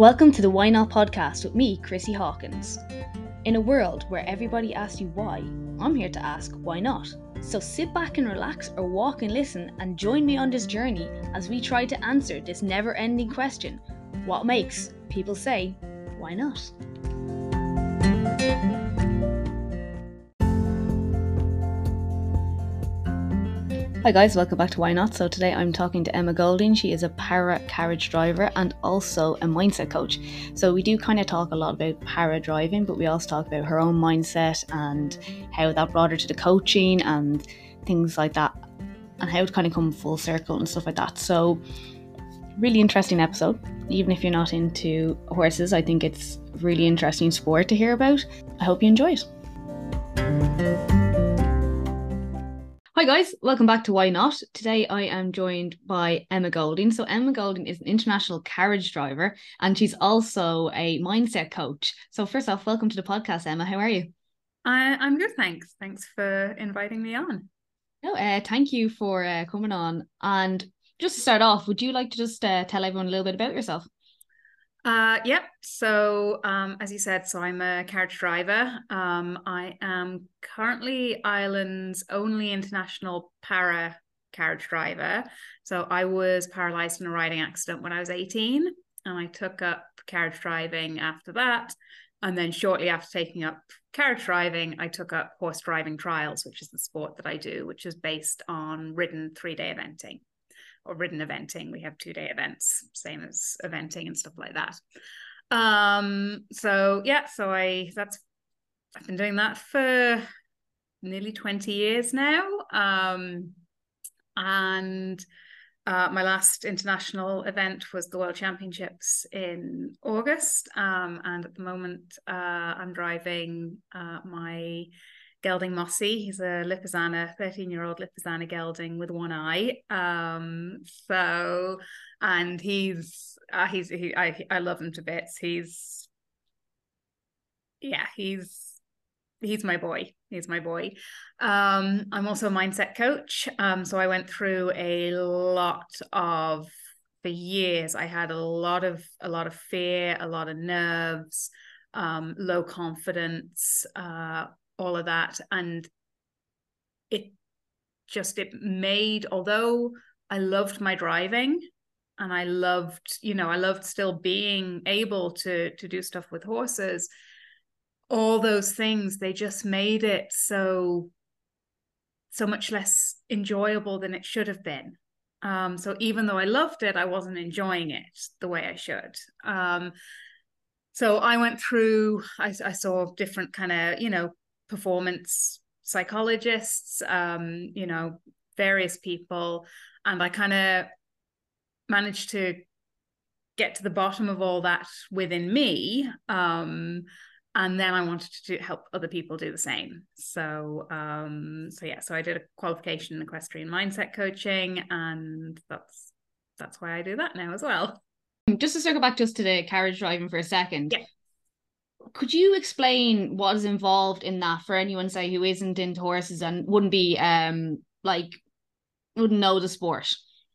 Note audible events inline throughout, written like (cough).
Welcome to the Why Not podcast with me, Chrissy Hawkins. In a world where everybody asks you why, I'm here to ask why not. So sit back and relax or walk and listen and join me on this journey as we try to answer this never ending question what makes people say, why not? Hi guys, welcome back to Why Not. So today I'm talking to Emma Golding. She is a para carriage driver and also a mindset coach. So we do kind of talk a lot about para driving, but we also talk about her own mindset and how that brought her to the coaching and things like that, and how it kind of come full circle and stuff like that. So really interesting episode. Even if you're not into horses, I think it's really interesting sport to hear about. I hope you enjoy it. Hi guys, welcome back to Why Not. Today I am joined by Emma Golding. So Emma Golding is an international carriage driver and she's also a mindset coach. So first off, welcome to the podcast, Emma. How are you? I, I'm good, thanks. Thanks for inviting me on. No, uh, thank you for uh, coming on. And just to start off, would you like to just uh, tell everyone a little bit about yourself? Uh, yep. So, um, as you said, so I'm a carriage driver. Um, I am currently Ireland's only international para carriage driver. So, I was paralyzed in a riding accident when I was 18, and I took up carriage driving after that. And then, shortly after taking up carriage driving, I took up horse driving trials, which is the sport that I do, which is based on ridden three day eventing or ridden eventing. We have two day events, same as eventing and stuff like that. Um, so yeah, so I that's I've been doing that for nearly 20 years now. Um, and uh, my last international event was the World Championships in August. Um, and at the moment, uh, I'm driving uh, my gelding Mossy. He's a Lipizzaner, 13 year old Lipizzaner gelding with one eye. Um, so, and he's, uh, he's, he, I, I love him to bits. He's, yeah, he's, he's my boy. He's my boy. Um, I'm also a mindset coach. Um, so I went through a lot of, for years, I had a lot of, a lot of fear, a lot of nerves, um, low confidence, uh, all of that and it just it made although i loved my driving and i loved you know i loved still being able to to do stuff with horses all those things they just made it so so much less enjoyable than it should have been. Um, so even though i loved it i wasn't enjoying it the way i should. Um, so i went through i, I saw different kind of you know performance psychologists, um, you know, various people. And I kind of managed to get to the bottom of all that within me. Um, and then I wanted to help other people do the same. So, um, so yeah, so I did a qualification in equestrian mindset coaching, and that's that's why I do that now as well. Just to circle back just to the carriage driving for a second. Yeah could you explain what is involved in that for anyone say who isn't into horses and wouldn't be um like wouldn't know the sport?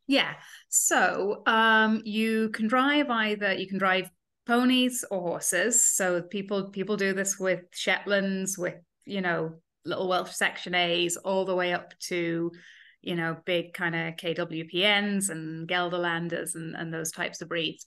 Yeah. So um you can drive either you can drive ponies or horses. So people people do this with shetlands with you know little welsh section a's all the way up to you know big kind of kwpns and gelderlanders and, and those types of breeds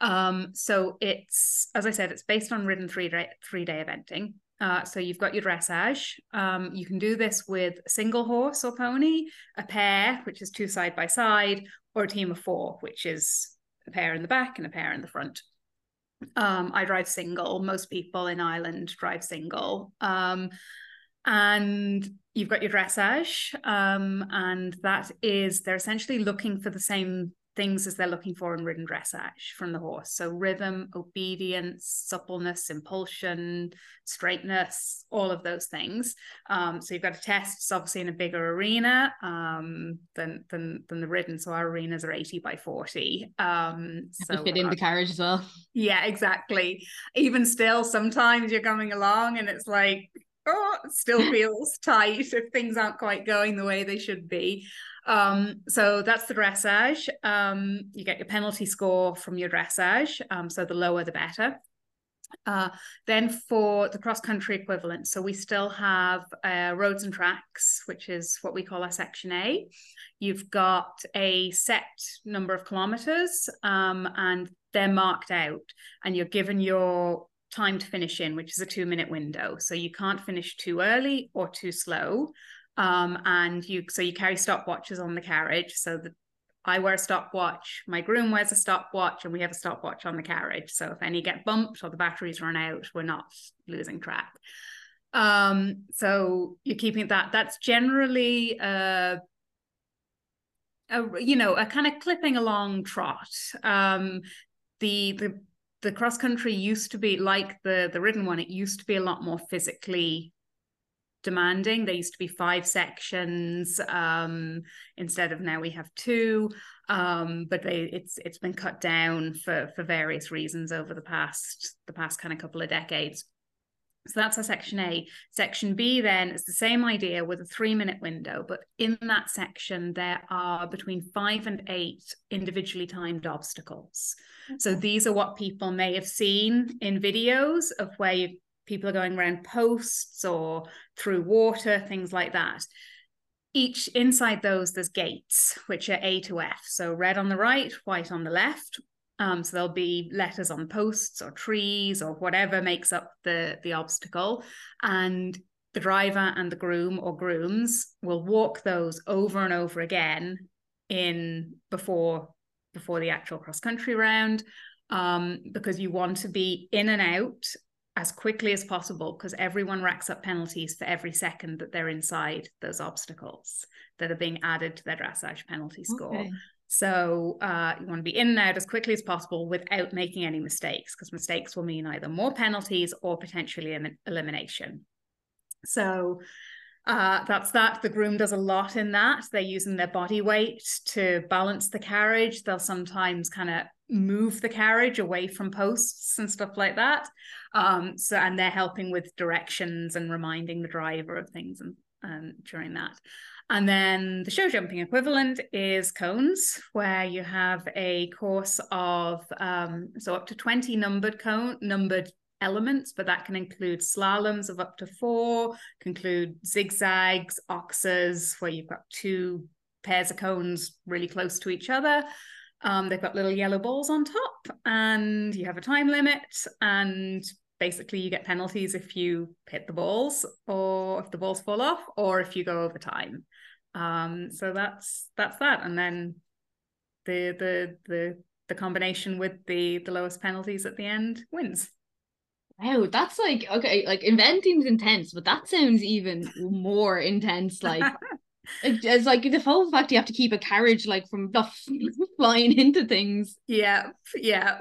um, so it's as I said, it's based on ridden three day three day eventing. Uh, so you've got your dressage. Um, you can do this with a single horse or pony, a pair, which is two side by side, or a team of four, which is a pair in the back and a pair in the front. Um, I drive single. Most people in Ireland drive single. Um, and you've got your dressage, um, and that is they're essentially looking for the same things as they're looking for in ridden dressage from the horse. So rhythm, obedience, suppleness, impulsion, straightness, all of those things. Um, so you've got to test. It's obviously in a bigger arena um, than than than the ridden. So our arenas are eighty by forty. Um, so fit in the carriage as well. Yeah, exactly. Even still, sometimes you're coming along and it's like oh, it still (laughs) feels tight if things aren't quite going the way they should be. Um, so that's the dressage. Um, you get your penalty score from your dressage. Um, so the lower, the better. Uh, then for the cross country equivalent, so we still have uh, roads and tracks, which is what we call our section A. You've got a set number of kilometers um, and they're marked out, and you're given your time to finish in, which is a two minute window. So you can't finish too early or too slow. Um, and you so you carry stopwatches on the carriage. So I wear a stopwatch, my groom wears a stopwatch, and we have a stopwatch on the carriage. So if any get bumped or the batteries run out, we're not losing track. Um, so you're keeping that. That's generally a, a you know a kind of clipping along trot. Um, the the the cross country used to be like the the ridden one. It used to be a lot more physically demanding. There used to be five sections um, instead of now we have two. Um, but they, it's it's been cut down for for various reasons over the past the past kind of couple of decades. So that's our section A. Section B then is the same idea with a three minute window, but in that section, there are between five and eight individually timed obstacles. So these are what people may have seen in videos of where you people are going around posts or through water, things like that. Each inside those, there's gates, which are A to F. So red on the right, white on the left. Um, so there'll be letters on posts or trees or whatever makes up the, the obstacle. And the driver and the groom or grooms will walk those over and over again in before before the actual cross country round um, because you want to be in and out as quickly as possible because everyone racks up penalties for every second that they're inside those obstacles that are being added to their dressage penalty score. Okay. So uh, you want to be in and out as quickly as possible without making any mistakes because mistakes will mean either more penalties or potentially an elimination. So uh, that's that. The groom does a lot in that. They're using their body weight to balance the carriage. They'll sometimes kind of move the carriage away from posts and stuff like that. Um, so and they're helping with directions and reminding the driver of things and, and during that. And then the show jumping equivalent is cones, where you have a course of um, so up to 20 numbered cone numbered elements, but that can include slaloms of up to four, can include zigzags, oxes, where you've got two pairs of cones really close to each other. Um, they've got little yellow balls on top, and you have a time limit. And basically, you get penalties if you hit the balls, or if the balls fall off, or if you go over time. Um, so that's that's that. And then the the the the combination with the the lowest penalties at the end wins. Wow, that's like okay, like eventing's intense, but that sounds even more intense. Like (laughs) it's like the whole fact you have to keep a carriage like from (laughs) flying into things. Yeah, yeah.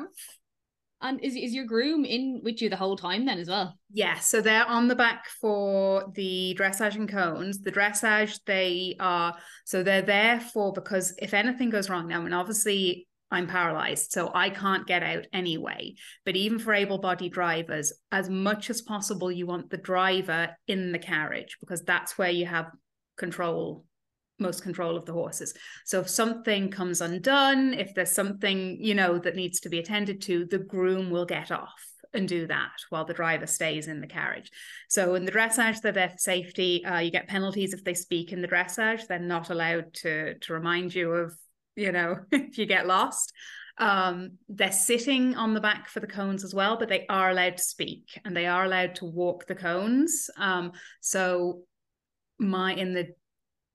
And is is your groom in with you the whole time then as well? Yeah, so they're on the back for the dressage and cones. The dressage they are so they're there for because if anything goes wrong now, and obviously I'm paralyzed, so I can't get out anyway. But even for able bodied drivers, as much as possible, you want the driver in the carriage because that's where you have control, most control of the horses. So if something comes undone, if there's something, you know, that needs to be attended to, the groom will get off and do that while the driver stays in the carriage. So in the dressage, they're there for safety. Uh, you get penalties if they speak in the dressage. They're not allowed to to remind you of you know, (laughs) if you get lost. Um, they're sitting on the back for the cones as well, but they are allowed to speak and they are allowed to walk the cones. Um, so my in the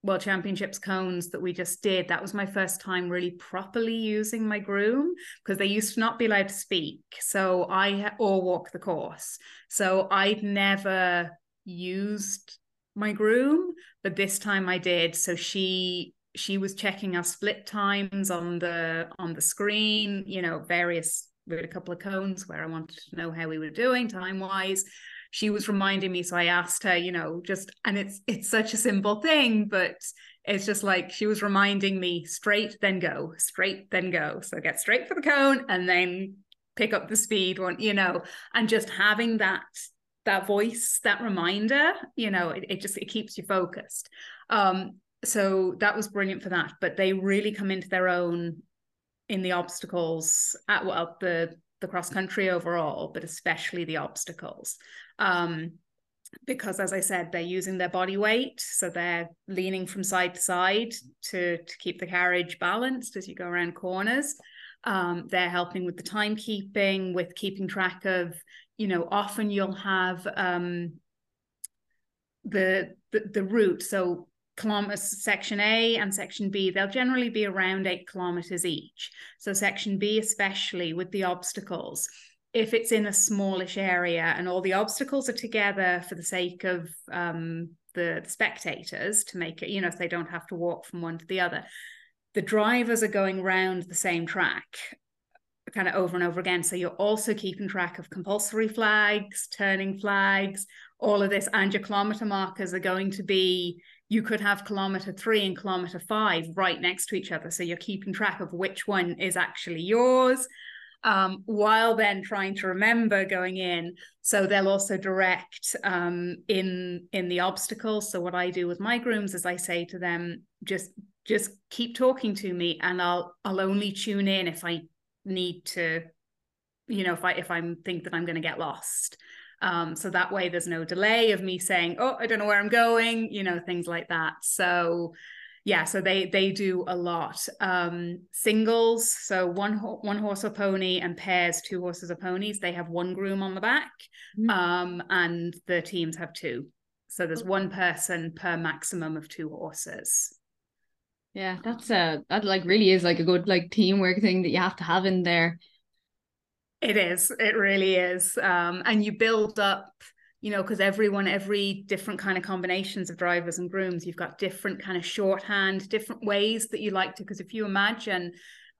World Championships cones that we just did, that was my first time really properly using my groom because they used to not be allowed to speak. So I or walk the course. So I'd never used my groom, but this time I did. So she she was checking our split times on the on the screen you know various we had a couple of cones where i wanted to know how we were doing time wise she was reminding me so i asked her you know just and it's it's such a simple thing but it's just like she was reminding me straight then go straight then go so get straight for the cone and then pick up the speed one you know and just having that that voice that reminder you know it, it just it keeps you focused um so that was brilliant for that. But they really come into their own in the obstacles at well the the cross country overall, but especially the obstacles. Um, because as I said, they're using their body weight. So they're leaning from side to side to, to keep the carriage balanced as you go around corners. Um, they're helping with the timekeeping, with keeping track of, you know, often you'll have um, the, the the route. So kilometers section A and section B, they'll generally be around eight kilometers each. So section B, especially with the obstacles, if it's in a smallish area and all the obstacles are together for the sake of um, the, the spectators to make it, you know, if they don't have to walk from one to the other, the drivers are going round the same track kind of over and over again. So you're also keeping track of compulsory flags, turning flags, all of this, and your kilometer markers are going to be you could have kilometer three and kilometer five right next to each other. So you're keeping track of which one is actually yours. Um, while then trying to remember going in. So they'll also direct um, in in the obstacles. So what I do with my grooms is I say to them, just just keep talking to me, and I'll I'll only tune in if I need to, you know, if I if I'm think that I'm going to get lost. Um, so that way there's no delay of me saying, oh, I don't know where I'm going, you know, things like that. So yeah, so they they do a lot. Um, singles, so one one horse or pony, and pairs, two horses or ponies. They have one groom on the back, mm-hmm. um, and the teams have two. So there's one person per maximum of two horses. Yeah, that's a that like really is like a good like teamwork thing that you have to have in there. It is. It really is. Um, and you build up, you know, because everyone, every different kind of combinations of drivers and grooms, you've got different kind of shorthand, different ways that you like to. Because if you imagine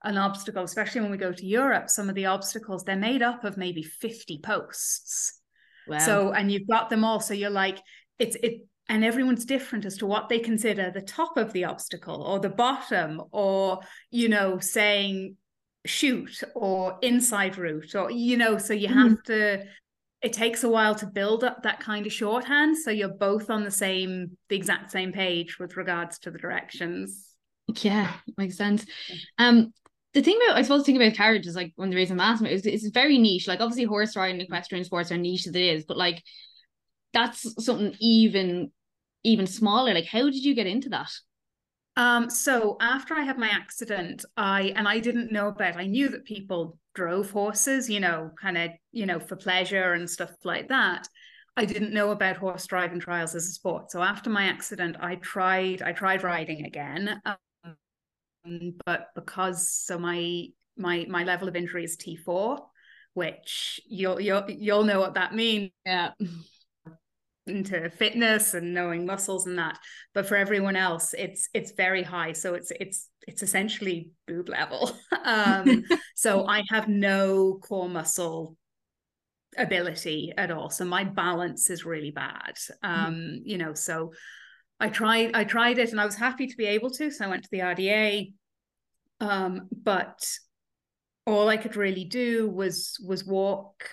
an obstacle, especially when we go to Europe, some of the obstacles they're made up of maybe fifty posts. Wow. So and you've got them all. So you're like, it's it and everyone's different as to what they consider the top of the obstacle or the bottom or you know saying shoot or inside route or you know so you mm-hmm. have to it takes a while to build up that kind of shorthand so you're both on the same the exact same page with regards to the directions. Yeah makes sense. Um the thing about I suppose the thing about carriage is like one of the reasons I'm asking is it's very niche. Like obviously horse riding and equestrian sports are niche as it is but like that's something even even smaller. Like how did you get into that um, so after I had my accident, I and I didn't know about. I knew that people drove horses, you know, kind of, you know, for pleasure and stuff like that. I didn't know about horse driving trials as a sport. So after my accident, I tried. I tried riding again, um, but because so my my my level of injury is T four, which you'll you'll you'll know what that means. Yeah into fitness and knowing muscles and that but for everyone else it's it's very high. So it's it's it's essentially boob level. (laughs) Um so i have no core muscle ability at all. So my balance is really bad. Hmm. um mm. you know so i tried i tried it and i was happy to be able to. So i went to the rda um but all i could really do was was walk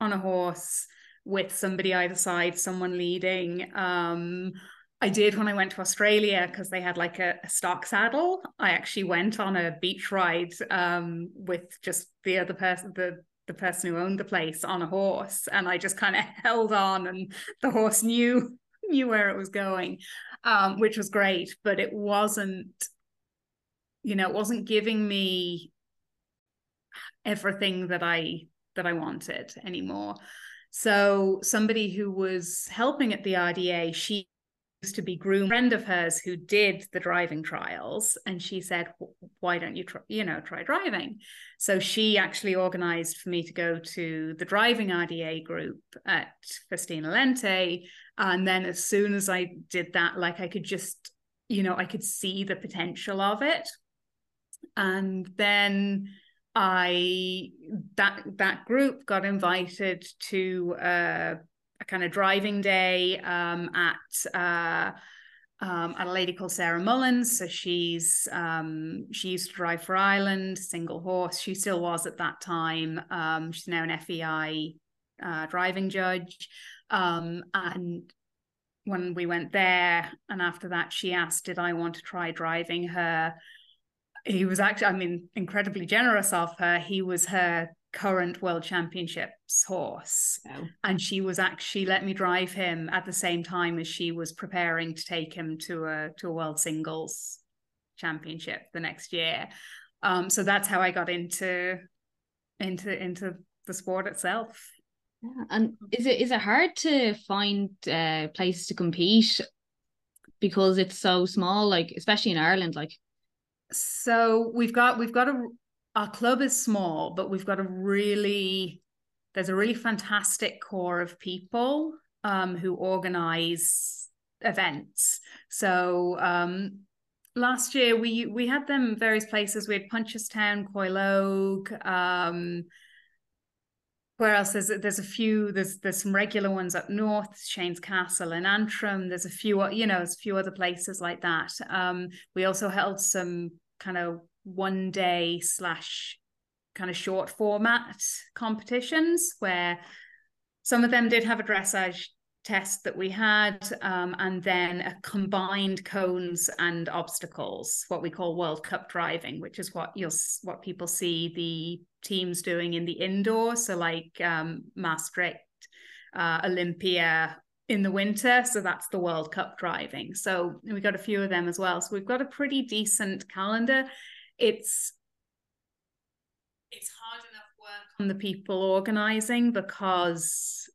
on a horse with somebody either side, someone leading. Um, I did when I went to Australia because they had like a, a, stock saddle. I actually went on a beach ride um, with just the other person, the the person who owned the place on a horse, and I just kind of (laughs) held on, and the horse knew (laughs) knew where it was going, um, which was great. But it wasn't, you know, it wasn't giving me everything that I that I wanted anymore. So somebody who was helping at the RDA, she used to be groom friend of hers who did the driving trials and she said why don't you try you know try driving? So she actually organized for me to go to the driving rda group at festina lente and then as soon as i did that like i could just you know i could see the potential of it. And then I that that group got invited to uh, a kind of driving day um, at uh, um, at a lady called Sarah Mullins. So she's um, she used to drive for Ireland, single horse. She still was at that time. Um, she's now an FEI uh, driving judge, um, and when we went there, and after that, she asked, "Did I want to try driving her?" He was actually, I mean, incredibly generous of her. He was her current world championships horse oh. and she was actually let me drive him at the same time as she was preparing to take him to a to a world singles championship the next year um so that's how i got into into into the sport itself yeah. and is it is it hard to find uh places to compete because it's so small like especially in ireland like so we've got we've got a our club is small, but we've got a really there's a really fantastic core of people um, who organize events. So um, last year we we had them various places. We had Punchestown, Coilogue. Um, where else? There's there's a few. There's there's some regular ones up north, Shane's Castle and Antrim. There's a few, you know, there's a few other places like that. Um, we also held some kind of one day slash kind of short format competitions where some of them did have a dressage test that we had um, and then a combined cones and obstacles what we call world cup driving which is what you'll what people see the teams doing in the indoor. So like um, maastricht uh, olympia in the winter so that's the world cup driving. So we got a few of them as well. So we've got a pretty decent calendar. It's it's hard enough work on the people organizing because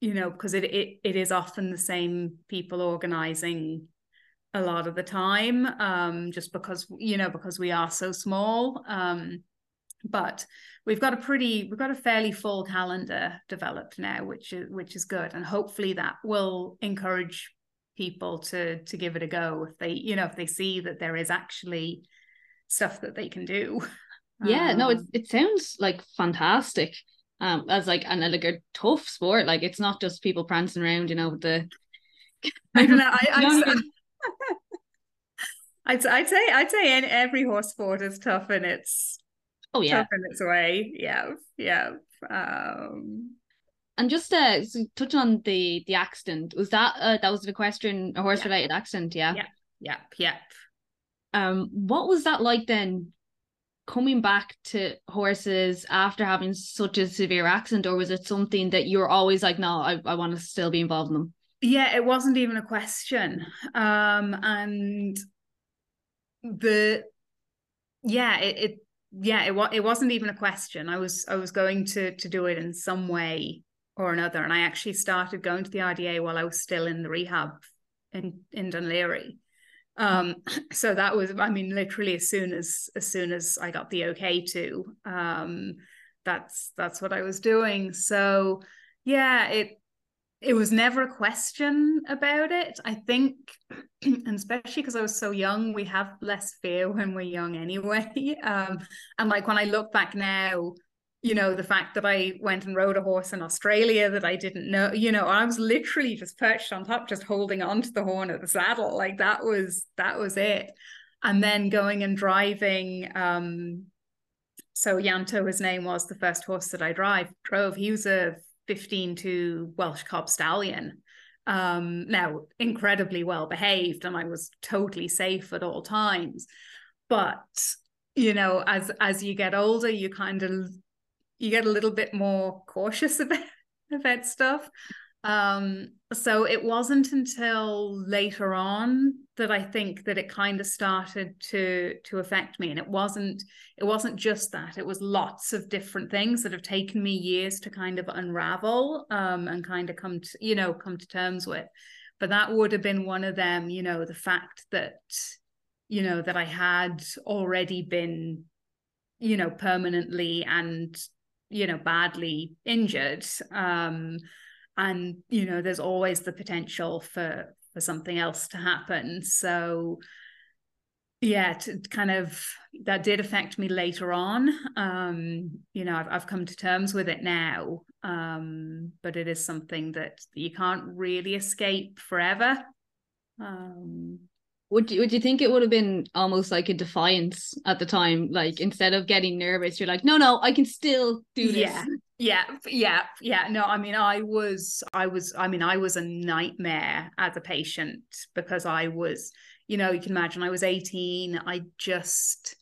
you know because it, it it is often the same people organizing a lot of the time um just because you know because we are so small. Um but we've got a pretty we've got a fairly full calendar developed now which is which is good and hopefully that will encourage people to to give it a go if they you know if they see that there is actually stuff that they can do. (laughs) Yeah, um, no, it it sounds like fantastic. Um, as like and like a tough sport. Like it's not just people prancing around, you know, with the. (laughs) I don't know. I, (laughs) I, I'd, I'd say I'd say in every horse sport is tough and it's oh yeah tough in its way. Yeah, yeah. Um, and just uh, so touching on the the accident, was that uh, that was an equestrian a horse related yeah. accident? Yeah, yeah, yeah, yeah. Um, what was that like then? Coming back to horses after having such a severe accident, or was it something that you were always like, no, I, I want to still be involved in them? Yeah, it wasn't even a question. Um, and the yeah, it, it yeah, it was it wasn't even a question. I was I was going to to do it in some way or another, and I actually started going to the RDA while I was still in the rehab in in Laoghaire um (clears throat) so that was i mean literally as soon as as soon as i got the okay to um that's that's what i was doing. So yeah it it was never a question about it. I think (clears throat) and especially because i was so young we have less fear when we're young anyway. (laughs) Um and like when i look back now you know the fact that i went and rode a horse in australia that i didn't know you know i was literally just perched on top just holding on to the horn of the saddle. Like that was that was it. And then going and driving um so yanto his name was the first horse that i drive drove he was a 15 to welsh cob stallion um now incredibly well behaved and i was totally safe at all times but you know as as you get older you kind of you get a little bit more cautious (laughs) about about stuff. Um, so it wasn't until later on that I think that it kind of started to to affect me. And it wasn't it wasn't just that, it was lots of different things that have taken me years to kind of unravel um, and kind of come to, you know, come to terms with. But that would have been one of them, you know, the fact that, you know, that I had already been, you know, permanently and you know badly injured um and you know there's always the potential for for something else to happen. So yeah to kind of that did affect me later on. Um you know I've, I've come to terms with it now um but it is something that you can't really escape forever. Um would you would you think it would have been almost like a defiance at the time? Like instead of getting nervous, you're like, no, no, I can still do this. Yeah. Yeah, yeah, yeah. No, I mean, I was, I was, I mean, I was a nightmare as a patient because I was, you know, you can imagine I was 18. I just,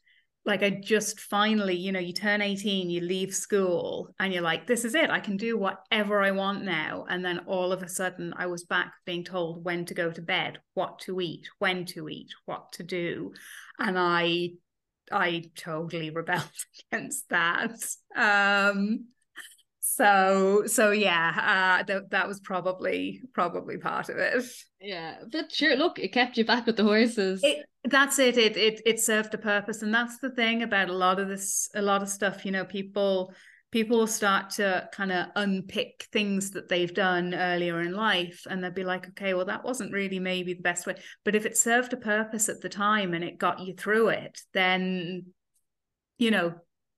like I just finally, you know, you turn 18, you leave school and you're like, this is it. I can do whatever I want now. And then all of a sudden I was back being told when to go to bed, what to eat, when to eat, what to do. And I I totally (laughs) rebelled against that. Um so so yeah, uh that that was probably probably part of it. Yeah, but sure, look, it kept you back with the horses. It, that's it. It it it served a purpose, and that's the thing about a lot of this, a lot of stuff. You know, people people will start to kind of unpick things that they've done earlier in life, and they'll be like, okay, well, that wasn't really maybe the best way, but if it served a purpose at the time and it got you through it, then you know,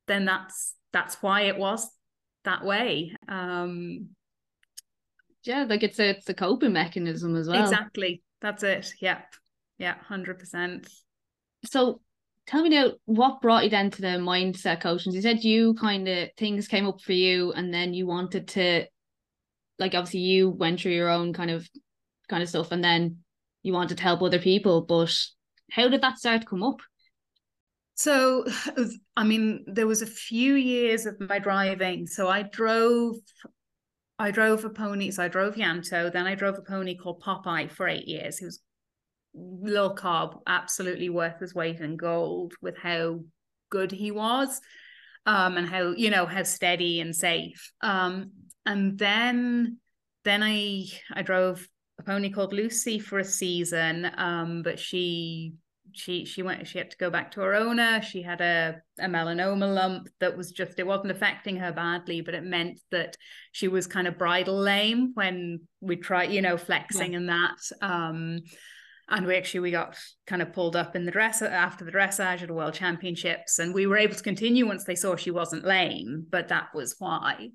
then that's that's why it was that way. Um, yeah, like it's a it's a coping mechanism as well. Exactly. That's it. Yep. Yeah, hundred percent. So tell me now what brought you then to the mindset coaching. You said you kind of things came up for you and then you wanted to like obviously you went through your own kind of kind of stuff and then you wanted to help other people, but how did that start to come up? So, (sighs) I mean, there was a few years of my driving. So I drove I drove a pony. So I drove Yanto. Then I drove a pony called Popeye for eight years. He was little cob, absolutely worth his weight in gold with how good he was, um, and how you know how steady and safe. Um, and then then I I drove a pony called Lucy for a season, um, but she she she went she had to go back to her owner she had a, a melanoma lump that was just it wasn't affecting her badly but it meant that she was kind of bridle lame when we tried you know flexing yeah. and that um and we actually we got kind of pulled up in the dress after the dressage at the world championships and we were able to continue once they saw she wasn't lame but that was why.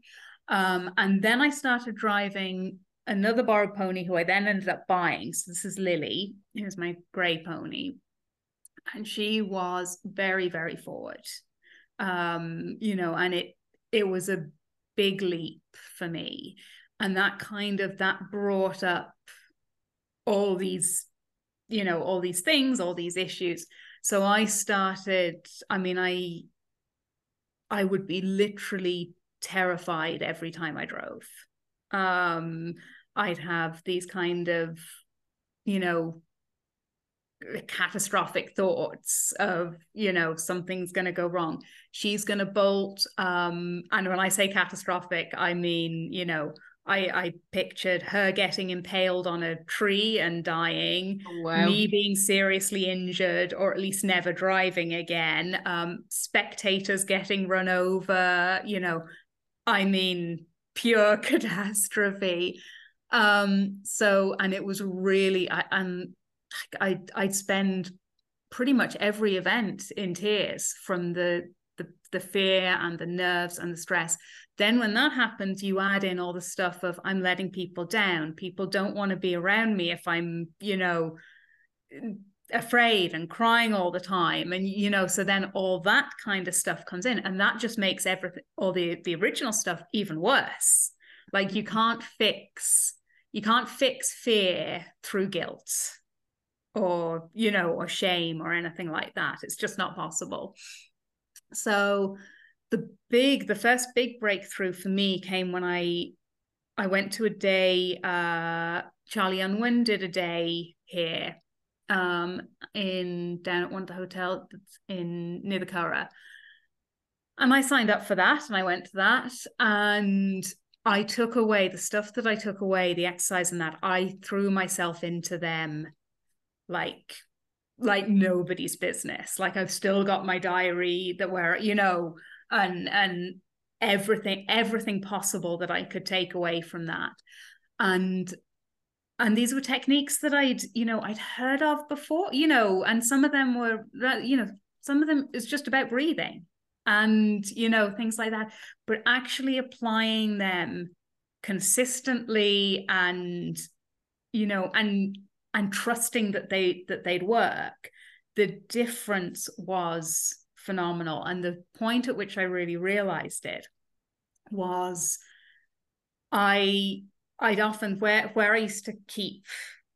Um and then i started driving another borrowed pony who i then ended up buying. So this is lily who's my gray pony. And she was very very forward. Um you know and it it was a big leap for me. And that kind of that brought up all these you know all these things all these issues. So i started i mean i i would be literally terrified every time i drove. Um i'd have these kind of you know catastrophic thoughts of you know something's going to go wrong. She's going to bolt um and when i say catastrophic i mean you know I, I pictured her getting impaled on a tree and dying, oh, wow. me being seriously injured or at least never driving again, um, spectators getting run over, you know, I mean, pure (laughs) catastrophe. Um, so, and it was really, I, and I I'd spend pretty much every event in tears from the, the the fear and the nerves and the stress. Then when that happens, you add in all the stuff of I'm letting people down. People don't want to be around me if I'm, you know, afraid and crying all the time. And you know so then all that kind of stuff comes in and that just makes everything all the the original stuff even worse. Like you can't fix you can't fix fear through guilt or you know or shame or anything like that. It's just not possible. So the big the first big breakthrough for me came when i i went to a day uh charlie unwin did a day here um in down at one of the hotels in near the Curragh. and i signed up for that and i went to that and i took away the stuff that i took away the exercise and that i threw myself into them like like nobody's business like i've still got my diary that where you know and and everything everything possible that i could take away from that. And and these were techniques that i'd you know i'd heard of before you know and some of them were you know some of them is just about breathing and you know things like that. But actually applying them consistently and you know and and trusting that they that they'd work. The difference was phenomenal. And the point at which i really realized it was i i'd often where where i used to keep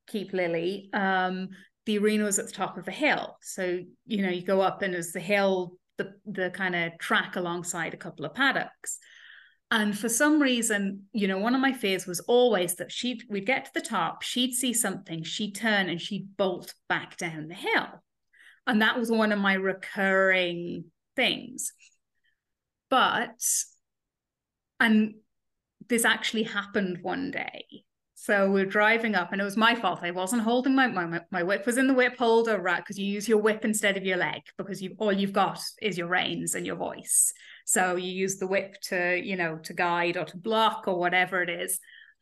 keep lily um the arena was at the top of a hill. So you know you go up and as the hill the the kind of track alongside a couple of paddocks. And for some reason, you know, one of my fears was always that she'd we'd get to the top, she'd see something, she'd turn and she'd bolt back down the hill. And that was one of my recurring things. But and this actually happened one day. So we're driving up, and it was my fault. I wasn't holding my my, my whip was in the whip holder, right? Because you use your whip instead of your leg, because you all you've got is your reins and your voice. So you use the whip to, you know, to guide or to block or whatever it is.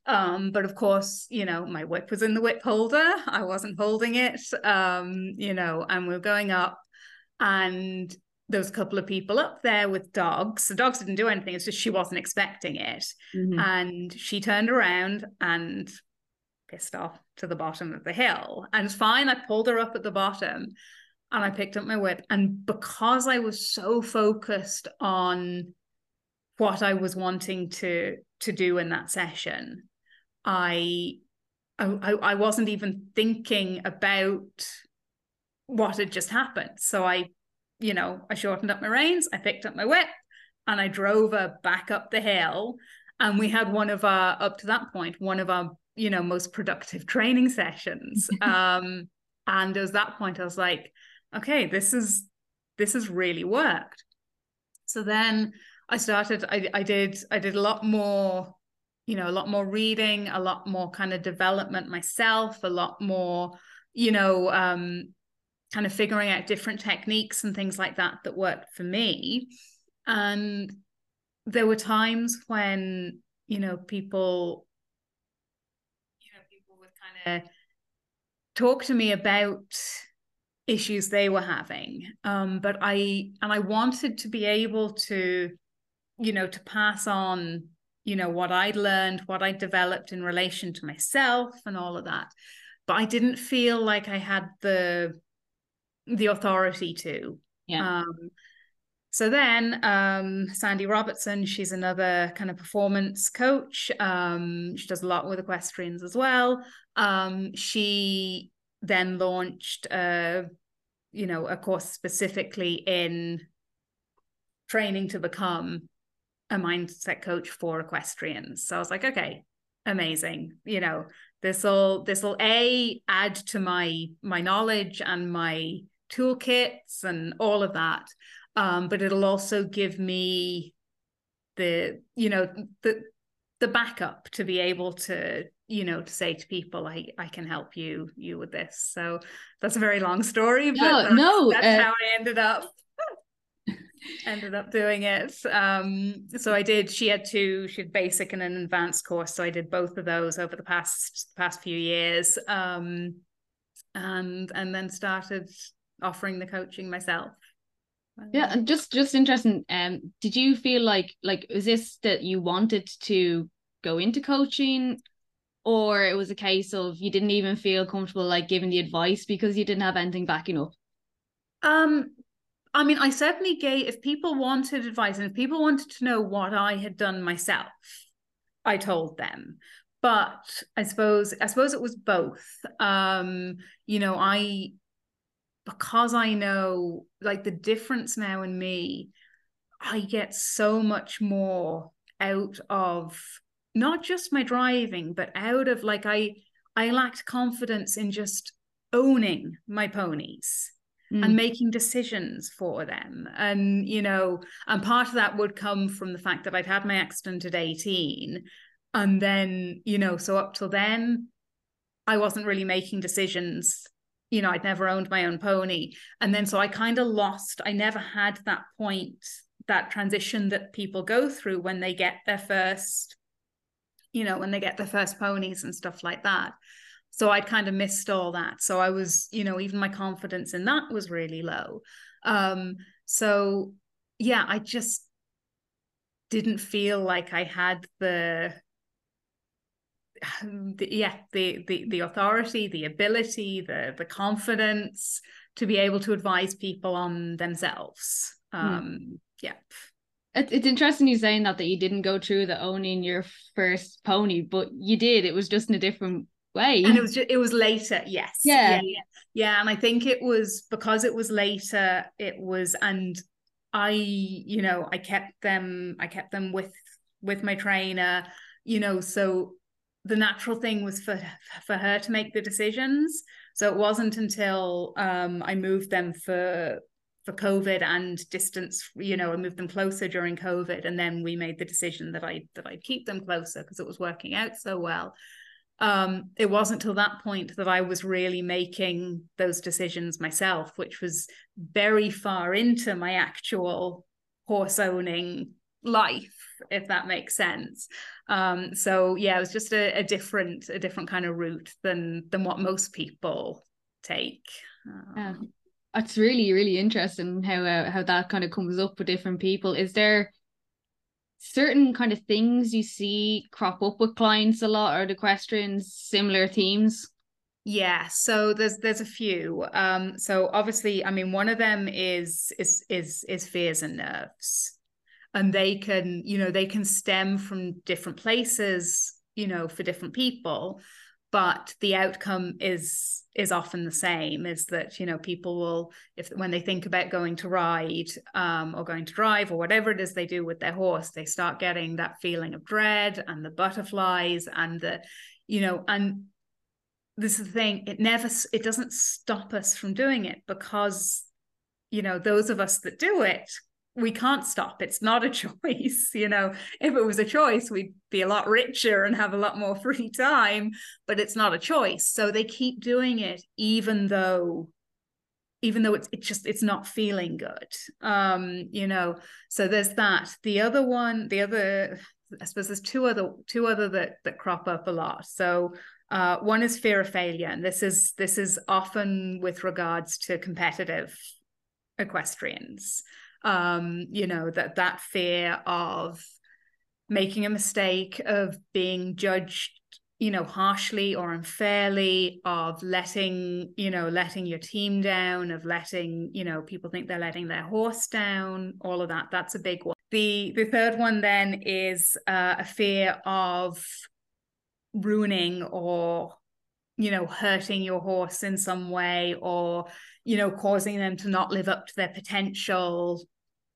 Um, but of course, you know, my whip was in the whip holder. I wasn't holding it. Um, you know, and we we're going up and there was a couple of people up there with dogs. The dogs didn't do anything. It's just she wasn't expecting it. Mm-hmm. And she turned around and pissed off to the bottom of the hill. And it's fine. I pulled her up at the bottom and I picked up my whip. And because I was so focused on what I was wanting to to do in that session, I I, I wasn't even thinking about what had just happened. So I, you know, I shortened up my reins, I picked up my whip, and I drove her back up the hill. And we had one of our, up to that point, one of our, you know, most productive training sessions. (laughs) um, and at that point, I was like, okay, this is this has really worked. So then I started, I, I did, I did a lot more, you know, a lot more reading, a lot more kind of development myself, a lot more, you know, um, kind of figuring out different techniques and things like that that worked for me. And there were times when, you know, people, you know, people would kind of talk to me about issues they were having um, but i and i wanted to be able to you know to pass on you know what i'd learned what i developed in relation to myself and all of that. But i didn't feel like i had the the authority to. Yeah. Um, so then um, sandy robertson she's another kind of performance coach. Um, she does a lot with equestrians as well. Um, she then launched a you know a course specifically in training to become a mindset coach for equestrians. So i was like okay amazing. You know this will this will a add to my my knowledge and my toolkits and all of that. Um, but it'll also give me the you know the the backup to be able to you know to say to people i i can help you you with this. So that's a very long story but no, that's, no that's uh, how i ended up ended up doing it. Um so i did she had two she had basic and an advanced course so i did both of those over the past past few years. Um and and then started offering the coaching myself. Yeah and just just interesting um did you feel like like was this that you wanted to go into coaching? Or it was a case of you didn't even feel comfortable like giving the advice because you didn't have anything backing up? Um i mean i certainly gave if people wanted advice and if people wanted to know what i had done myself i told them. But i suppose i suppose it was both. Um you know i because i know like the difference now in me i get so much more out of not just my driving, but out of like I I lacked confidence in just owning my ponies mm. and making decisions for them. And you know, and part of that would come from the fact that I'd had my accident at 18. And then, you know, so up till then, I wasn't really making decisions. You know, I'd never owned my own pony. And then so I kind of lost, I never had that point, that transition that people go through when they get their first you know, when they get their first ponies and stuff like that. So I'd kind of missed all that. So I was, you know, even my confidence in that was really low. Um, so yeah, I just didn't feel like I had the (sighs) the, yeah the, the the authority the ability the the confidence to be able to advise people on themselves hmm. um yeah it's interesting you saying that that you didn't go through the owning your first pony but you did it was just in a different way and it was just, it was later yes. Yeah. yeah yeah. And i think it was because it was later it was and i you know i kept them i kept them with with my trainer you know so the natural thing was for for her to make the decisions. So it wasn't until um, i moved them for for covid and distance you know i moved them closer during covid and then we made the decision that i that i'd keep them closer because it was working out so well um, it wasn't till that point that I was really making those decisions myself, which was very far into my actual horse owning life if that makes sense. Um so yeah it was just a, a different a different kind of route than than what most people take. Um, it's really really interesting how uh, how that kind of comes up with different people. Is there certain kind of things you see crop up with clients a lot or the questions similar themes? Yeah, so there's there's a few. Um, so obviously, I mean, one of them is is is is fears and nerves. And they can you know they can stem from different places you know for different people but the outcome is is often the same is that you know people will if when they think about going to ride um, or going to drive or whatever it is they do with their horse they start getting that feeling of dread and the butterflies and the you know and this is the thing it never it doesn't stop us from doing it because you know those of us that do it we can't stop. It's not a (laughs) choice. You know, if it was a choice, we'd be a lot richer and have a lot more (laughs) free time, but it's not a choice. So they keep doing it, even though even though it's it's just it's not feeling good um you know so there's that the other one the other i suppose there's two other two other that that crop up a lot so uh, one is fear of failure and this is this is often with regards to competitive equestrians um you know that that fear of making a mistake of being judged you know harshly or unfairly of letting you know letting your team down of letting you know people think they're letting their horse down all of that that's a big one. The the third one then is uh, a fear of ruining or you know hurting your horse in some way or you know causing them to not live up to their potential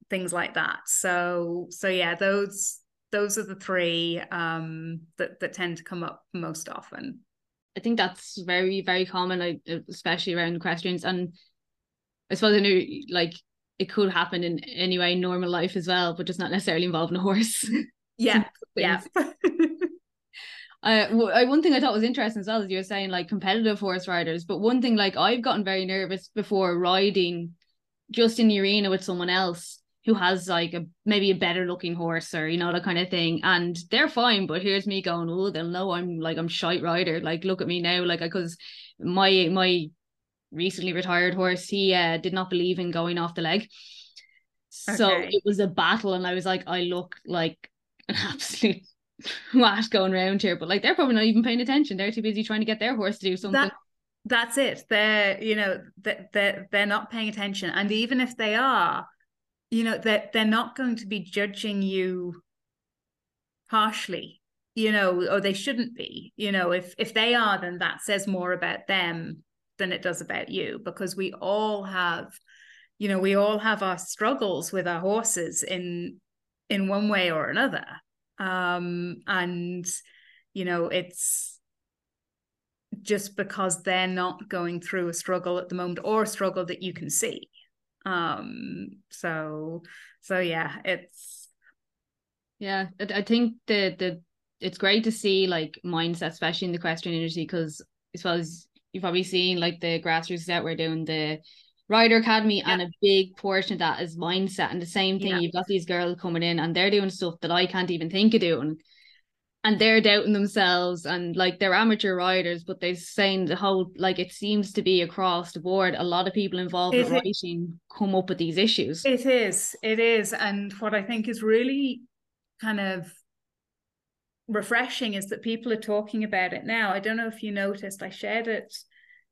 things like that. So so yeah those those are the three um that that tend to come up most often. I think that's very very common like especially around equestrians. And i suppose i know like it could happen in any way normal life as well but just not necessarily involving a horse. (laughs) Yeah (laughs) yeah (laughs) uh, one thing I thought was interesting as well is you were saying like competitive horse riders, but one thing like I've gotten very nervous before riding just in the arena with someone else who has like a maybe a better looking horse or you know that kind of thing and they're fine but here's me going oh they'll know i'm like i'm shite rider. Like look at me now. Like because my my recently retired horse he uh, did not believe in going off the leg. So okay. it was a battle and i was like i look like an (laughs) absolute (laughs) what going around here but like they're probably not even paying attention. They're too busy trying to get their horse to do something. That, that's it. They're you know they're, they're not paying attention. And even if they are you know that they're not going to be judging you harshly you know or they shouldn't be. You know if if they are then that says more about them than it does about you because we all have you know we all have our struggles with our horses in in one way or another um and you know it's just because they're not going through a struggle at the moment or a struggle that you can see. Um so so yeah it's yeah i think the the it's great to see like mindset especially in the equestrian industry because as well as you've probably seen like the grassroots that we're doing the rider academy yeah. and a big portion of that is mindset and the same thing yeah. you've got these girls coming in and they're doing stuff that i can't even think of doing and they're doubting themselves and like they're amateur riders but they're saying the whole like it seems to be across the board a lot of people involved in writing come up with these issues it is it is and what i think is really kind of refreshing is that people are talking about it now. I don't know if you noticed, I shared it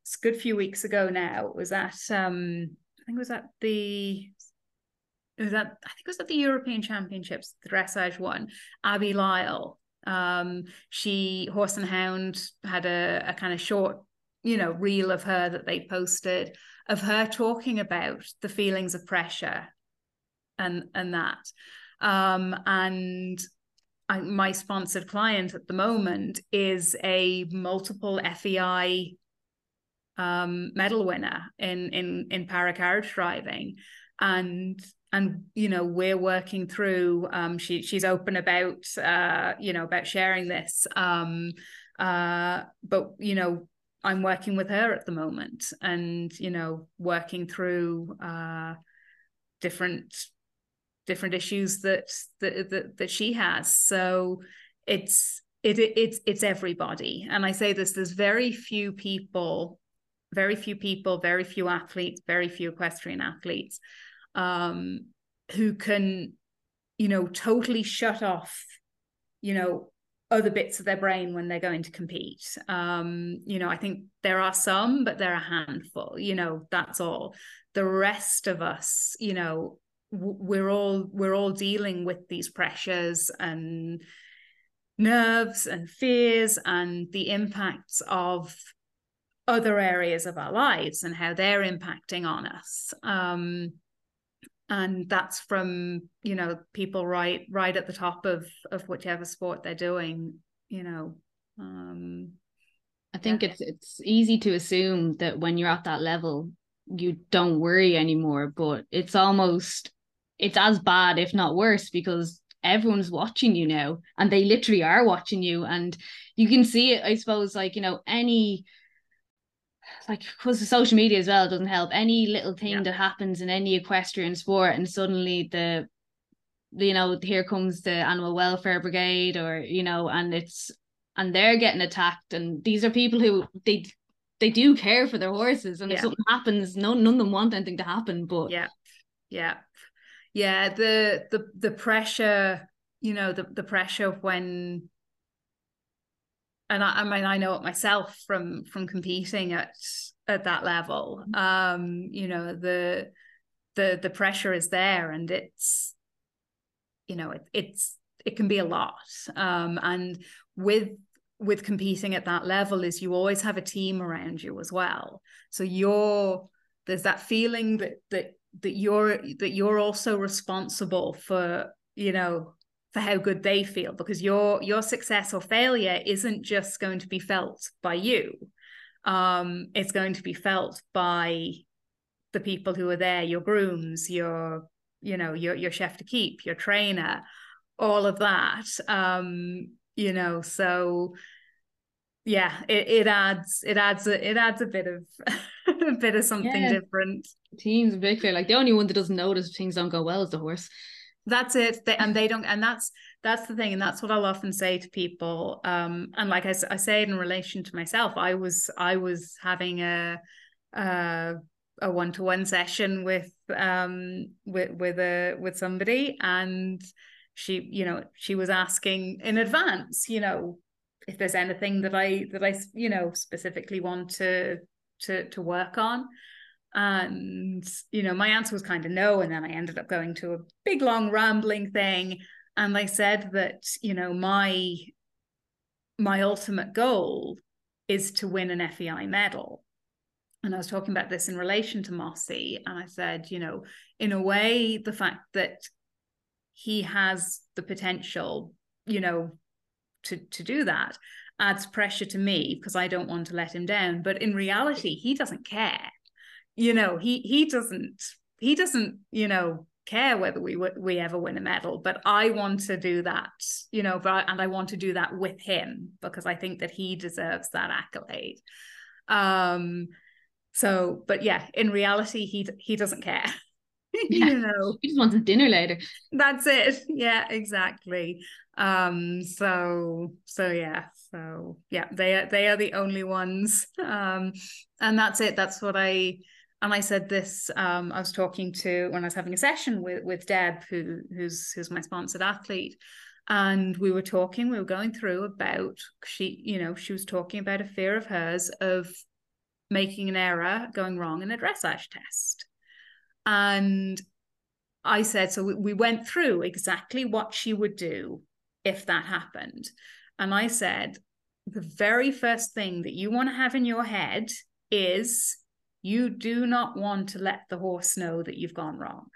it's a good few weeks ago now. Was at um I think it was at the it was at I think it was at the European Championships, the dressage one. Abby Lyle. Um, she Horse and Hound had a, a kind of short, you know, reel of her that they posted of her talking about the feelings of pressure and and that. Um, and I, my sponsored client at the moment is a multiple FEI um, medal winner in in in para carriage driving, and and you know we're working through. Um, she she's open about uh, you know about sharing this, um, uh, but you know I'm working with her at the moment, and you know working through uh, different different issues that that that, that she has. So it's it, it it's it's everybody, and I say this: there's very few people, very few people, very few athletes, very few equestrian athletes, um, who can, you know, totally shut off, you know, other bits of their brain when they're going to compete. Um, you know, I think there are some, but they're a handful, you know, that's all. The rest of us, you know, we're all we're all dealing with these pressures and nerves and fears and the impacts of other areas of our lives and how they're impacting on us um, and that's from you know people right right at the top of of whichever sport they're doing you know um, i think yeah. it's it's easy to assume that when you're at that level you don't worry anymore but it's almost it's as bad, if not worse, because everyone's watching you now and they literally are watching you. And you can see it, I suppose, like, you know, any like because the social media as well doesn't help any little thing yeah. that happens in any equestrian sport and suddenly the you know here comes the animal welfare brigade or you know and it's and they're getting attacked and these are people who they they do care for their horses and yeah. if something happens no none of them want anything to happen but yeah yeah yeah the the the pressure you know the the pressure when and I, I mean I know it myself from from competing at at that level. Um you know the the the pressure is there and it's you know it, it's it can be a lot. Um and with with competing at that level is you always have a team around you as well. So you're there's that feeling that that that you're that you're also responsible for you know for how good they feel because your your success or failure isn't just going to be felt by you. Um it's going to be felt by the people who are there your grooms your you know your your chef d'équipe your trainer all of that. Um you know so yeah it, it adds it adds a, it adds a bit of (laughs) a bit of something yeah. different. Team's fair like the only one that doesn't notice things don't go well is the horse that's it. They, and they don't and that's that's the thing and that's what i'll often say to people um and like i, I say it in relation to myself i was i was having a uh a one-to-one session with um with with a with somebody and she you know she was asking in advance you know if there's anything that I that I you know specifically want to to to work on and you know my answer was kind of no and then I ended up going to a big long rambling thing and I said that you know my my ultimate goal is to win an FEI medal and I was talking about this in relation to Mossy and I said you know in a way the fact that he has the potential you know to to do that adds pressure to me because I don't want to let him down. But in reality, he doesn't care. You know, he he doesn't he doesn't you know care whether we we ever win a medal. But I want to do that. You know, but and I want to do that with him because I think that he deserves that accolade. Um. So, but yeah, in reality, he he doesn't care. (laughs) Yeah. you know, he just wants a dinner later. That's it. Yeah, exactly um so so yeah so yeah they are they are the only ones um and that's it that's what i and I said this. Um, I was talking to when I was having a session with with Deb, who who's who's my sponsored athlete, and we were talking. We were going through about she, you know, she was talking about a fear of hers of making an error, going wrong in a dressage test, and I said so. We, we went through exactly what she would do if that happened, and I said the very first thing that you want to have in your head is you do not want to let the horse know that you've gone wrong.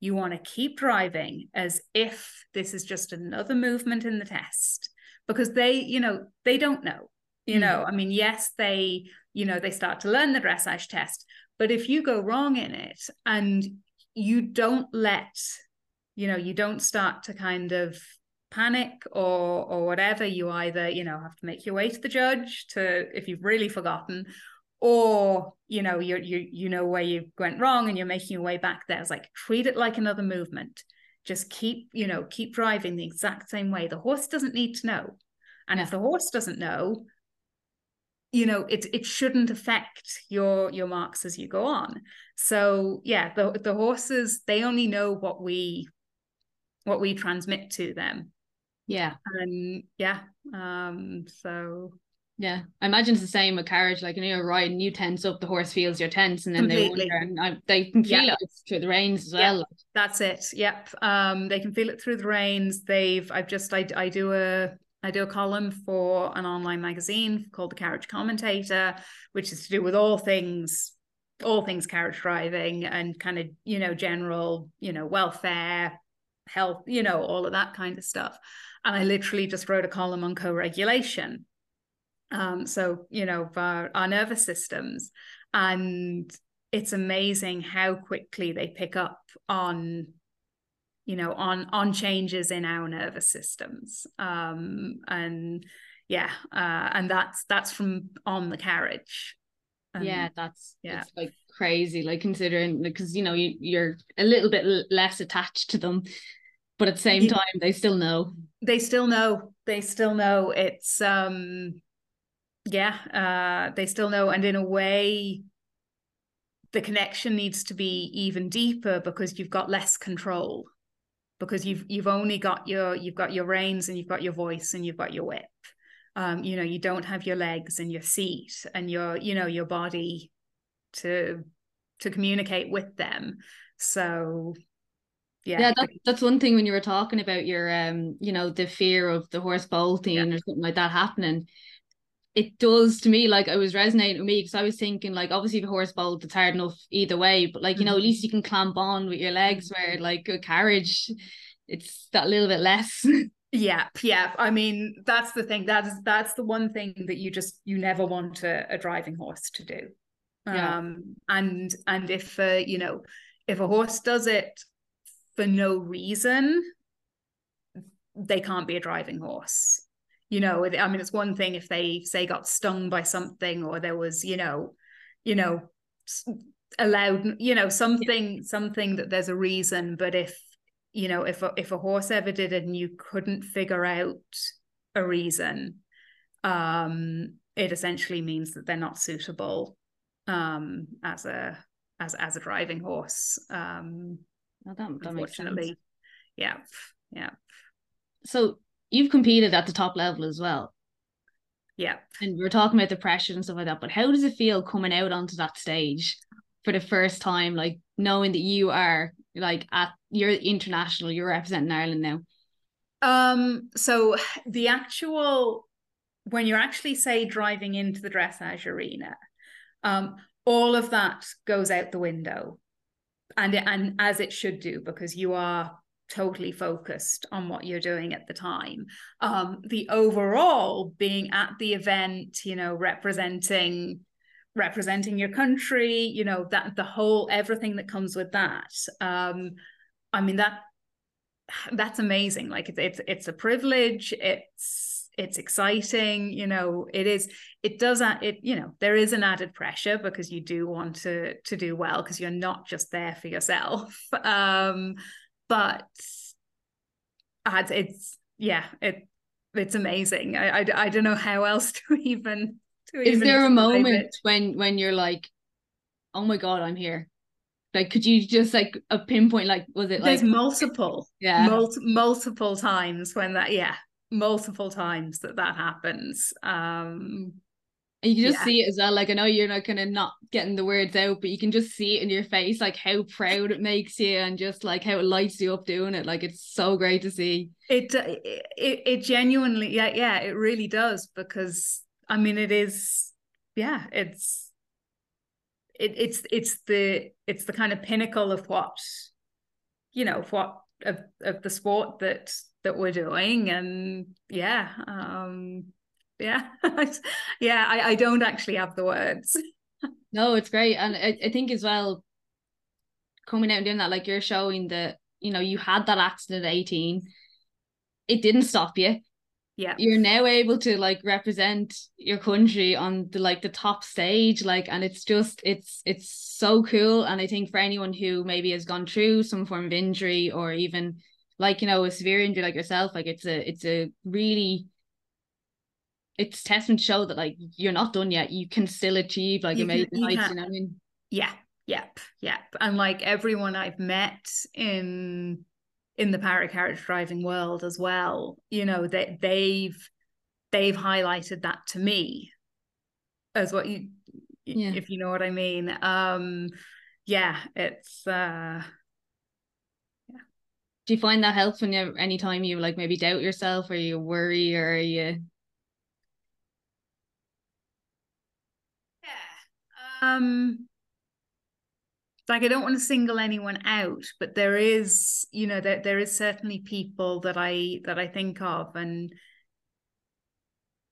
You want to keep driving as if this is just another movement in the test because they, you know, they don't know. You mm. know, I mean, yes, they, you know, they start to learn the dressage test, but if you go wrong in it and you don't let, you know, you don't start to kind of panic or or whatever you either you know have to make your way to the judge to if you've really forgotten or you know you you you know where you went wrong and you're making your way back there. It's like treat it like another movement. Just keep you know keep driving the exact same way. The horse doesn't need to know. And yeah. if the horse doesn't know you know it it shouldn't affect your your marks as you go on. So yeah the the horses they only know what we what we transmit to them. Yeah. And yeah um so yeah, I imagine it's the same with carriage. Like you know, you're riding, you tense up, the horse feels your tense, and then Completely. they wonder, and I, they can feel it through the reins as well. that's it. Yep, um, they can feel it through the reins. They've, I've just, I, I do a, I do a column for an online magazine called the Carriage Commentator, which is to do with all things, all things carriage driving and kind of you know general, you know, welfare, health, you know, all of that kind of stuff. And I literally just wrote a column on co-regulation um, so you know our, our nervous systems and it's amazing how quickly they pick up on you know on on changes in our nervous systems. Um and yeah uh and that's that's from on the carriage. Um, yeah that's yeah. it's like crazy like considering because you know you, you're a little bit less attached to them but at the same time they still know. They still know. They still know. It's um yeah uh they still know and in a way the connection needs to be even deeper because you've got less control because you've you've only got your you've got your reins and you've got your voice and you've got your whip. Um you know you don't have your legs and your seat and your you know your body to to communicate with them. So yeah. Yeah that, that's one thing when you were talking about your um you know the fear of the horse bolting yeah. or something like that happening it does to me like I was resonating with me because I was thinking like obviously the horse bolt it's hard enough either way but like you know at mm-hmm. least you can clamp on with your legs where mm-hmm. like a carriage it's that little bit less (laughs) yeah yeah I mean that's the thing that's that's the one thing that you just you never want a, a driving horse to do yeah. um and and if uh, you know if a horse does it for no reason they can't be a driving horse you know i mean it's one thing if they say got stung by something or there was you know you know allowed you know something yeah. something that there's a reason. But if you know if a, if a horse ever did it and you couldn't figure out a reason um it essentially means that they're not suitable um as a as as a driving horse um well, that, that unfortunately. Yeah. Yeah. So you've competed at the top level as well. Yeah. And we are talking about the pressure and stuff like that. But how does it feel coming out onto that stage for the first time, like knowing that you are like at you're international, you're representing Ireland now? Um, so the actual when you're actually say driving into the dressage arena, um, all of that goes out the window. And and as it should do, because you are totally focused on what you're doing at the time. Um, the overall being at the event, you know, representing representing your country, you know, that the whole everything that comes with that. Um, I mean that that's amazing. Like it's it's it's a privilege. It's it's exciting you know it is it does it you know there is an added pressure because you do want to to do well because you're not just there for yourself (laughs) um but it's yeah it it's amazing I, I i don't know how else (laughs) to even to is even there a moment it. when when you're like oh my god, I'm here? Like, could you just like a pinpoint? Like, was it There's like multiple, yeah, mul- multiple times when that, yeah, multiple times that that happens. Um, and you can just yeah. see it as well. Like, I know you're not kind of not getting the words out, but you can just see it in your face, like how proud it makes you, and just like how it lights you up doing it. Like, it's so great to see. it, it, it genuinely, yeah, yeah, it really does because I mean, it is, yeah, it's, it, it's, it's the, it's the kind of pinnacle of what, you know, what of of the sport that that we're doing, and yeah, um, yeah, (laughs) yeah, I, I don't actually have the words. (laughs) No, it's great. And I, I think as well, coming out and doing that, like you're showing that, you know, you had that accident at 18. It didn't stop you. Yeah. You're now able to like represent your country on the like the top stage. Like, and it's just it's it's so cool. And I think for anyone who maybe has gone through some form of injury or even like, you know, a severe injury like yourself, like it's a it's a really it's testament to show that like you're not done yet. You can still achieve like You can- amazing you heights. can- You know what I mean? Yeah, yep, yep. And like everyone I've met in in the para carriage driving world as well, you know, that they've they've highlighted that to me as what you Yeah. if you know what I mean. Um yeah, it's uh yeah. Do you find that helps when you anytime you like maybe doubt yourself or you worry or you Um like I don't want to single anyone out, but there is, you know, there there is certainly people that I that I think of and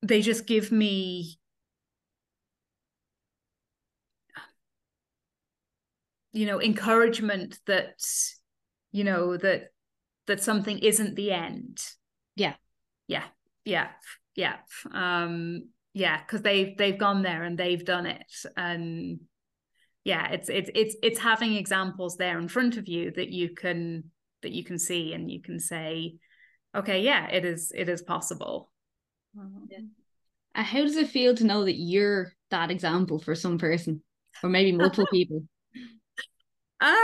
they just give me you know encouragement that you know that that something isn't the end. Yeah. yeah. Yeah. Yeah. Um yeah because they've they've gone there and they've done it and yeah it's it's it's it's having examples there in front of you that you can that you can see and you can say okay yeah it is it is possible Yeah. Uh, how does it feel to know that you're that example for some person or maybe multiple (laughs) people? Um,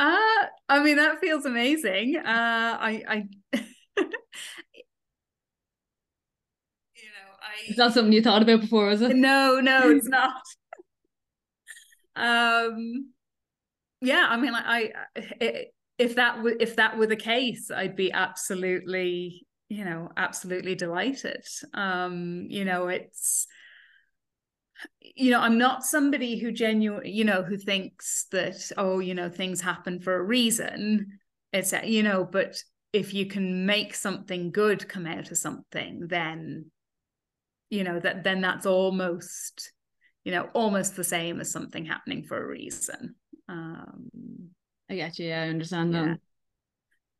uh, I mean that feels amazing. Uh, I, I, (laughs) Is that something you thought about before, was it? No, no, (laughs) it's not. um, yeah, I mean, I, I if that were if that were the case, I'd be absolutely, you know, absolutely delighted. Um, you know, it's you know i'm not somebody who genuinely you know who thinks that oh you know things happen for a reason it's you know but if you can make something good come out of something then you know that then that's almost you know almost the same as something happening for a reason um I get you. Yeah, I understand yeah that.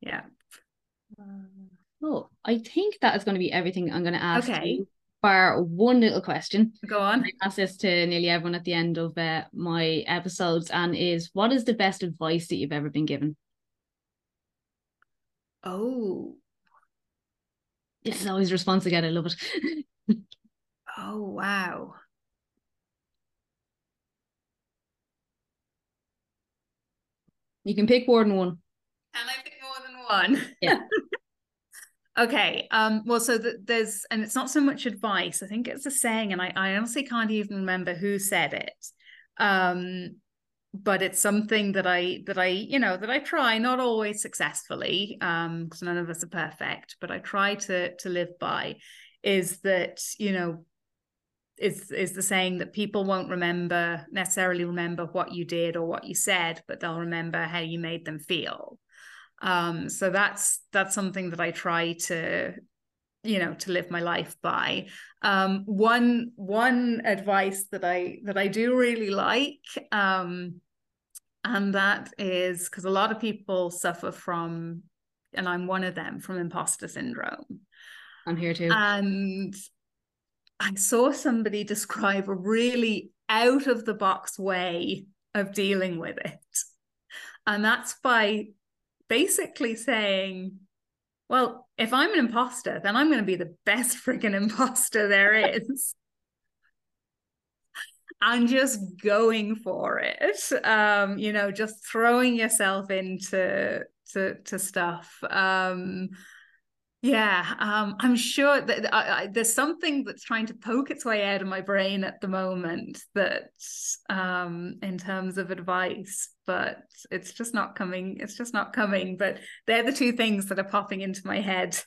yeah Oh, I think that is going to be everything I'm going to ask Okay. you. Bar one little question. go on I ask this to nearly everyone at the end of uh, my episodes, and is what is the best advice that you've ever been given? oh This is always a response I get. I love it. (laughs) oh wow you can pick more than one. Can I pick more than one? Yeah. (laughs) okay. Um, well, so th- there's, and it's not so much advice. I think it's a saying, and I, I honestly can't even remember who said it. Um, but it's something that I that I you know that I try not always successfully um because none of us are perfect but I try to to live by is that you know is is the saying that people won't remember necessarily remember what you did or what you said but they'll remember how you made them feel. Um so that's that's something that I try to you know to live my life by. Um one one advice that I that I do really like um and that is because a lot of people suffer from and I'm one of them from imposter syndrome. I'm here too. and I saw somebody describe a really out of the box way of dealing with it. And that's by basically saying, well, if I'm an imposter, then I'm going to be the best (laughs) freaking imposter there is. and just going for it. Um, you know, just throwing yourself into to to stuff. Um, yeah, um, I'm sure that I, I, there's something that's trying to poke its way out of my brain at the moment that, um, in terms of advice, but it's just not coming. It's just not coming. But they're the two things that are popping into my head.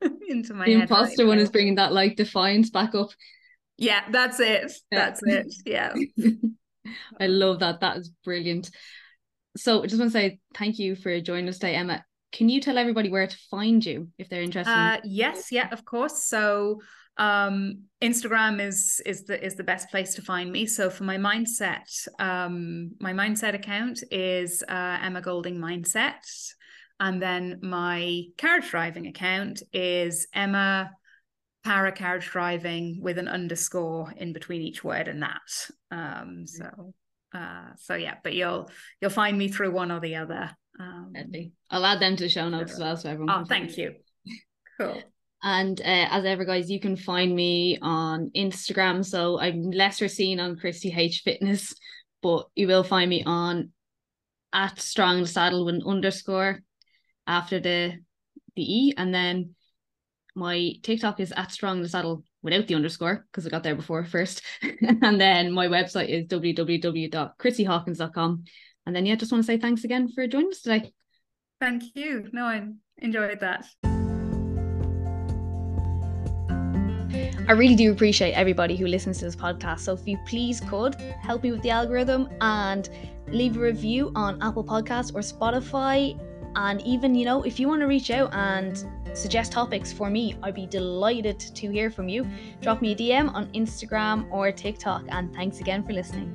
(laughs) into my the imposter right one now. is bringing that like defiance back up. Yeah, that's it. That's it. Yeah. (laughs) I love that. That is brilliant. So I just want to say thank you for joining us today, Emma. Can you tell everybody where to find you if they're interested? Uh, yes, yeah, of course. So um, Instagram is is the is the best place to find me. So for my mindset, um, my mindset account is uh, Emma Golding Mindset, and then my carriage driving account is Emma Para Carriage Driving with an underscore in between each word and that. Um, so uh, so yeah, but you'll you'll find me through one or the other. Um, I'll add them to the show notes as well, so everyone. Oh, thank you. Cool. (laughs) And uh, as ever, guys, you can find me on Instagram. So I'm lesser seen on Chrissy H Fitness, but you will find me on at Strong the Saddle with an underscore after the the E, and then my TikTok is at Strong the Saddle without the underscore because I got there before first, (laughs) and then my website is www.chrissyhawkins.com. And then, yeah, just want to say thanks again for joining us today. Thank you. No, I enjoyed that. I really do appreciate everybody who listens to this podcast. So if you please could help me with the algorithm and leave a review on Apple Podcasts or Spotify. And even, you know, if you want to reach out and suggest topics for me, I'd be delighted to hear from you. Drop me a DM on Instagram or TikTok. And thanks again for listening.